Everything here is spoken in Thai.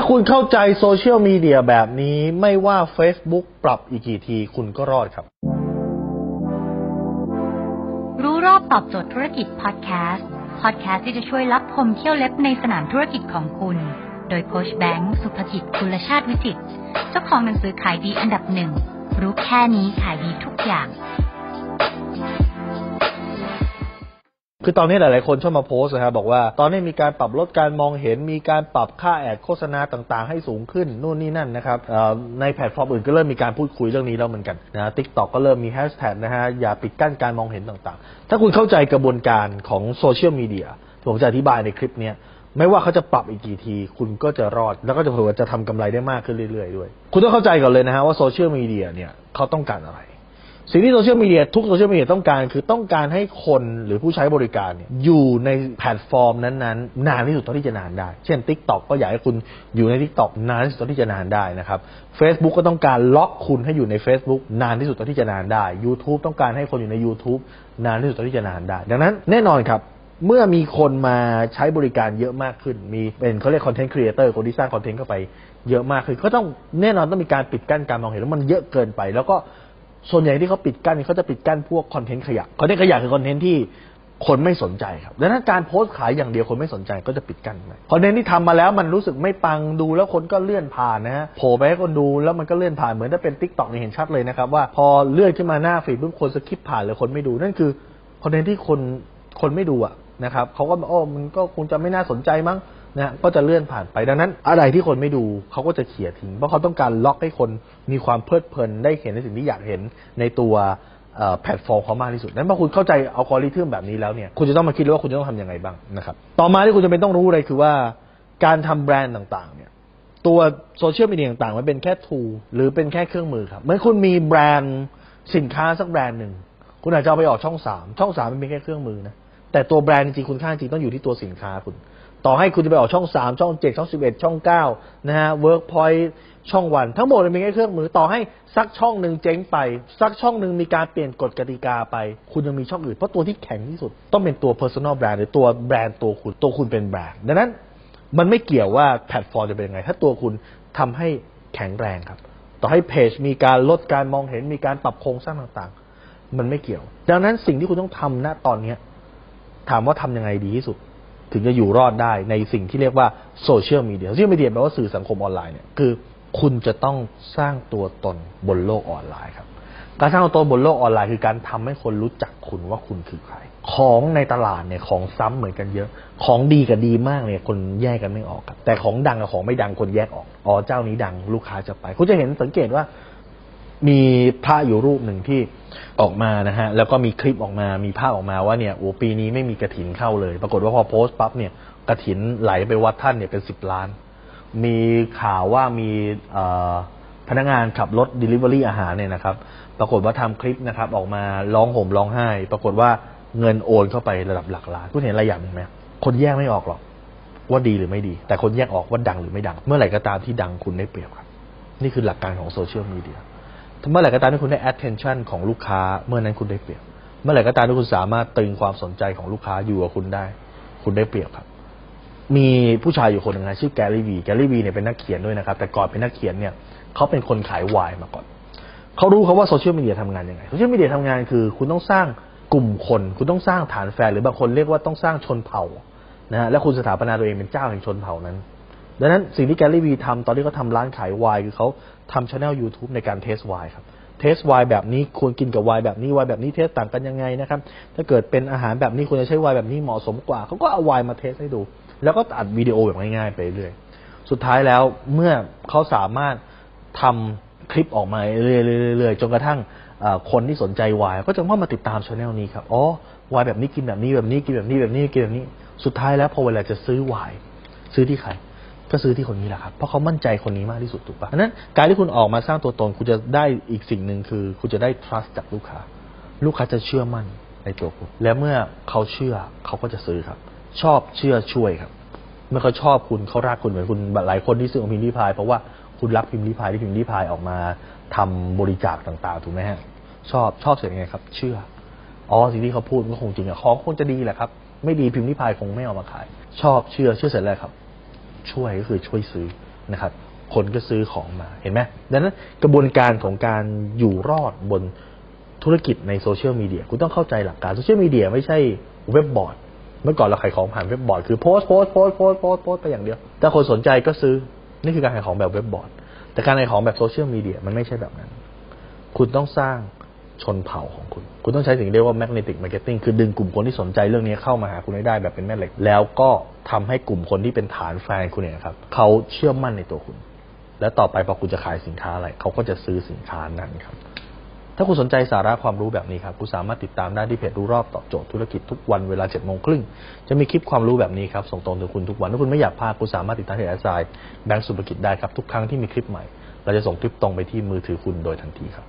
ถ้าคุณเข้าใจโซเชียลมีเดียแบบนี้ไม่ว่า Facebook ปรับอีกกี่ทีคุณก็รอดครับ รู้รอบตอบโจทย์ธุรกิจพอดแคสต์พอดแคสต์ที่จะช่วยลับคมเขี้ยวเล็บในสนามธุรกิจของคุณ โดยโค้ชแบงค์สุภกิจคุลชาติวิจิตเจ้าของหนังสือขายดีอันดับหนึ่งรู้แค่นี้ขายดีทุกอย่าง คือตอนนี้หลาย ๆ คนชอบมาโพสต์นะครับบอกว่าตอนนี้มีการปรับลดการมองเห็น มีการปรับค่า ad โฆษณาต่าง ๆ ให้สูงขึ้นนู่นนี่นั่นนะครับในแพลตฟอร์มอื่นก็เริ่มมีการพูดคุยเรื่องนี้แล้วเหมือนกันนะ TikTok ก็เริ่มมีแฮชแท็กนะฮะอย่าปิดกั้นการมองเห็นต่าง ๆ ถ้าคุณเข้าใจกระบวนการของโซเชียลมีเดียผมจะอธิบายในคลิปนี้ไม่ว่าเขาจะปรับอีกกี่ที คุณก็จะรอด แล้วก็จะเผื่อจะทำกำไรได้มากขึ้นเรื่อย ๆ ด้วย คุณต้องเข้าใจก่อนเลยนะฮะว่าโซเชียลมีเดียเนี่ยเขาต้องการอะไร สิ่งที่โซเชียลมีเดียทุกโซเชียลมีเดียต้องการคือต้องการให้คนหรือผู้ใช้บริการเนี่ยอยู่ในแพลตฟอร์มนั้นๆ นานที่สุดเท่าที่จะนานได้ เช่น Tik t o อกก็อยากให้คุณอยู่ใน Tik t o อกนานที่สุดเท่าที่จะนานได้นะครับ Facebook ก็ต้องการล็อกคุณให้อยู่ใน Facebook นานที่สุดเท่าที่จะนานได้ YouTube ต้องการให้คนอยู่ใน YouTube นานที่สุดเท่าที่จะนานได้ ดังนั้นแน่นอนครับเมื่อมีคนมาใช้บริการเยอะมากขึ้น มีเป็นเขาเรียก content creator คนที่สร้างคอนเทนต์เข้าไปเยอะมากขึ้นก็ต้องแน่นอนต้องมีการปิดกั้นการมองเห็นแล้วมันเยอะเกินไป แล้วก็ ส่วนใหญ่ที่เขาปิดกั้นเขาจะปิดกั้นพวกคอนเทนต์ขยะคอนเทนต์ขยะคือคอนเทนต์ที่คนไม่สนใจครับดังนั้นการโพสต์ขายอย่างเดียวคนไม่สนใจก็จะปิดกั้นไปคอนเทนต์ที่ทำมาแล้วมันรู้สึกไม่ปังดูแล้วคนก็เลื่อนผ่านนะฮะโผล่ไปให้คนดูแล้วมันก็เลื่อนผ่านเหมือนถ้าเป็น TikTok เนี่ยเห็นชัดเลยนะครับว่าพอเลื่อนขึ้นมาหน้า feed ปุ๊บคน skip ผ่านเลยคนไม่ดูนั่นคือคอนเทนต์ที่คนคนไม่ดูอะนะครับเขาก็โอ้มันก็คงจะไม่น่าสนใจมั้ง นะก็จะเลื่อนผ่านไปดังนั้น อะไรที่คนไม่ดูเขาก็จะเขี่ยทิ้งเพราะเขาต้องการล็อกให้คนมีความเพลิดเพลินได้เห็นในสิ่งที่อยากเห็นในตัวแพลตฟอร์มเขามากที่สุดนั้นพอคุณเข้าใจอัลกอริทึมแบบนี้แล้วเนี่ยคุณจะต้องมาคิดเลยว่าคุณจะต้องทำยังไงบ้างนะครับต่อมาที่คุณจะเป็นต้องรู้เลยคือว่าการทำแบรนด์ต่างๆ เนี่ยตัวโซเชียลมีเดียต่างๆมันเป็นแค่ tool หรือเป็นแค่เครื่องมือครับเหมือนคุณมีแบรนด์สินค้าสักแบรนด์หนึ่งคุณอาจจะเอาไปออกช่องสามช่องสามมันเป็นแค่เครื่องมือนะ แต่ตัวแบรนด์จริงๆคุณค่าจริงต้องอยู่ที่ตัวสินค้าคุณ ต่อให้คุณจะไปออกช่องสามช่องเจ็ดช่องสิบเอ็ดช่องเก้านะฮะเวิร์กพอยต์ช่องวัน ทั้งหมดมันเป็นแค่เครื่องมือต่อให้สักช่องหนึ่งเจ๊งไปสักช่องหนึ่งมีการเปลี่ยนกฎกติกาไป คุณยังมีช่องอื่น เพราะตัวที่แข็งที่สุด ต้องเป็นตัว personal brand หรือตัวแบรนด์ตัวคุณตัวคุณเป็นแบรนด์ดังนั้นมันไม่เกี่ยวว่าแพลตฟอร์มจะเป็นยังไง ถ้าตัวคุณทำให้แข็งแรงครับ ต่อให้เพจมีการลดการมองเห็นมีการปรับโครงสร้างต่างๆ มันไม่เกี่ยว ดังนั้นสิ่งที่คุณต้องทำณตอนเนี้ย ถามว่าทำยังไงดีที่สุด ถึงจะอยู่รอดได้ในสิ่งที่เรียกว่าโซเชียลมีเดียโซเชียลมีเดียแปลว่าสื่อสังคมออนไลน์เนี่ยคือคุณจะต้องสร้างตัวตนบนโลกออนไลน์ครับ การสร้างตัวตนบนโลกออนไลน์คือการทำให้คนรู้จักคุณว่าคุณคือใคร ของในตลาดเนี่ยของซ้ำเหมือนกันเยอะ ของดีกับดีมากเนี่ยคนแยกกันไม่ออกครับ แต่ของดังกับของไม่ดังคนแยกออก อ๋อเจ้านี้ดังลูกค้าจะไป คุณจะเห็นสังเกตว่า มีพระอยู่รูปหนึ่งที่ ออกมานะฮะแล้วก็มีคลิปออกมามีภาพออกมาว่าเนี่ยโอ้ปีนี้ไม่มีกระถินเข้าเลย ปรากฏว่าพอโพสต์ปั๊บเนี่ยกระถินไหลไปวัดท่านเนี่ยเป็นสิบล้าน มีข่าวว่ามีพนักงานขับรถ Delivery อาหารเนี่ยนะครับ ปรากฏว่าทำคลิปนะครับ ออกมาร้องห่มร้องไห้ ปรากฏว่าเงินโอนเข้าไประดับหลักล้านคุณเห็นอะไรอย่างหนึ่งไหมคนแยกไม่ออกหรอกว่าดีหรือไม่ดี แต่คนแยกออกว่าดังหรือไม่ดัง เมื่อไหร่ก็ตามที่ดังคุณได้เปรียบครับ นี่คือหลักการของโซเชียลมีเดีย เมื่อไหร่ก็ตามที่คุณได้ attention ของลูกค้า เมื่อนั้นคุณได้เปรียบ เมื่อไหร่ก็ตามที่คุณสามารถตึงความสนใจของลูกค้าอยู่กับคุณได้ คุณได้เปรียบครับ มีผู้ชายอยู่คนหนึ่งนะชื่อแกรี่วีแกรี่วีเนี่ยเป็นนักเขียนด้วยนะครับ แต่ก่อนเป็นนักเขียนเนี่ยเขาเป็นคนขายไวน์มาก่อนเขารู้เขาว่าโซเชียลมีเดียทำงานยังไงโซเชียลมีเดียทำงานคือ คุณต้องสร้างกลุ่มคน คุณต้องสร้างฐานแฟนหรือบางคนเรียกว่าต้องสร้างชนเผ่านะฮะและคุณสถาปนาตัวเองเป็นเจ้าแห่งชนเผ่านั้น ดังนั้นสิ่งที่แกรี่วีทำตอนที่เขาทำร้านขายไวน์คือเขาทำช channel YouTube ในการ taste ไวน์ครับ taste ไวน์แบบนี้ควรกินกับไวน์แบบนี้ไวน์แบบนี้ taste ต่างกันยังไงนะครับ ถ้าเกิดเป็นอาหารแบบนี้ควรจะใช้ไวน์แบบนี้เหมาะสมกว่าเขาก็เอาไวน์มา taste ให้ดู แล้วก็อัดวิดีโอแบบง่ายๆไปเรื่อยสุดท้ายแล้วเมื่อเขาสามารถทำคลิปออกมาเรื่อยๆจนกระทั่งคนที่สนใจไวน์ก็จะเข้ามาติดตามช anel นี้ครับอ๋อไวน์แบบนี้กินแบบนี้แบบนี้กินแบบนี้แบบนี้กินแบบนี้ สุดท้ายแล้วพอเวลาจะซื้อไวน์ซื้อที่ใคร ก็ซื้อที่คนนี้แหละครับ เพราะเขามั่นใจคนนี้มากที่สุดถูกปะดังนั้นการที่คุณออกมาสร้างตัวตนคุณจะได้อีกสิ่งหนึ่งคือ คุณจะได้ trust จากลูกค้า ลูกค้าจะเชื่อมั่นในตัวคุณ และเมื่อเขาเชื่อเขาก็จะซื้อครับ ชอบเชื่อช่วยครับ เมื่อเขาชอบคุณเขารักคุณเหมือนคุณหลายคนที่ซื้อของพิมพ์ริพายเพราะว่าคุณรักพิมพ์ริพายที่พิมพ์ริพายออกมาทำบริจาคต่างๆถูกไหมฮะชอบชอบเสร็จยังไงครับ เชื่ออ๋อสิ่งที่เขาพูดก็คงจริงอะของคงจะดีแหละครับ ไม่ดีพิมพ์ริพายคงไม่เอามาขาย ชอบเชื่อเชื่อเสร็จแล้วครับ ช่วยก็คือช่วยซื้อนะครับ คนก็ซื้อของมาเห็นไหมดังนั้นกระบวนการของการอยู่รอดบนธุรกิจในโซเชียลมีเดียคุณต้องเข้าใจหลักการโซเชียลมีเดียไม่ใช่เว็บบอร์ด เมื่อก่อนเราขายของผ่านเว็บบอร์ดคือโพสต์โพสต์โพสต์โพสต์โพสต์โพสต์ไปอย่างเดียวถ้าคนสนใจก็ซื้อนี่คือการขายของแบบเว็บบอร์ด แต่การขายของแบบโซเชียลมีเดียมันไม่ใช่แบบนั้น คุณต้องสร้าง ชนเผ่าของคุณ คุณต้องใช้สิ่งเรียกว่า magnetic marketing คือดึงกลุ่มคนที่สนใจเรื่องนี้เข้ามาหาคุณให้ได้แบบเป็นแม่เหล็ก แล้วก็ทำให้กลุ่มคนที่เป็นฐานแฟนคุณเนี่ยครับเขาเชื่อมั่นในตัวคุณ แล้วต่อไปพอคุณจะขายสินค้าอะไรเขาก็จะซื้อสินค้านั้นครับ ถ้าคุณสนใจสาระความรู้แบบนี้ครับคุณสามารถติดตามได้ที่เพจรู้รอบตอบโจทย์ธุรกิจทุกวันเวลา7จ็ดโมงครึ่งจะมีคลิปความรู้แบบนี้ครับส่งตรงถึงคุณทุกวันถ้าคุณไม่อยากพลาดคุณสามารถติดตามที่แอสไซน์แบงก์สุภกิจได้ครับทุกครั้งที่มีคลิปใหม่เราจะส่งคลิปตรงไปที่มือถือคุณโดยทันทีครับ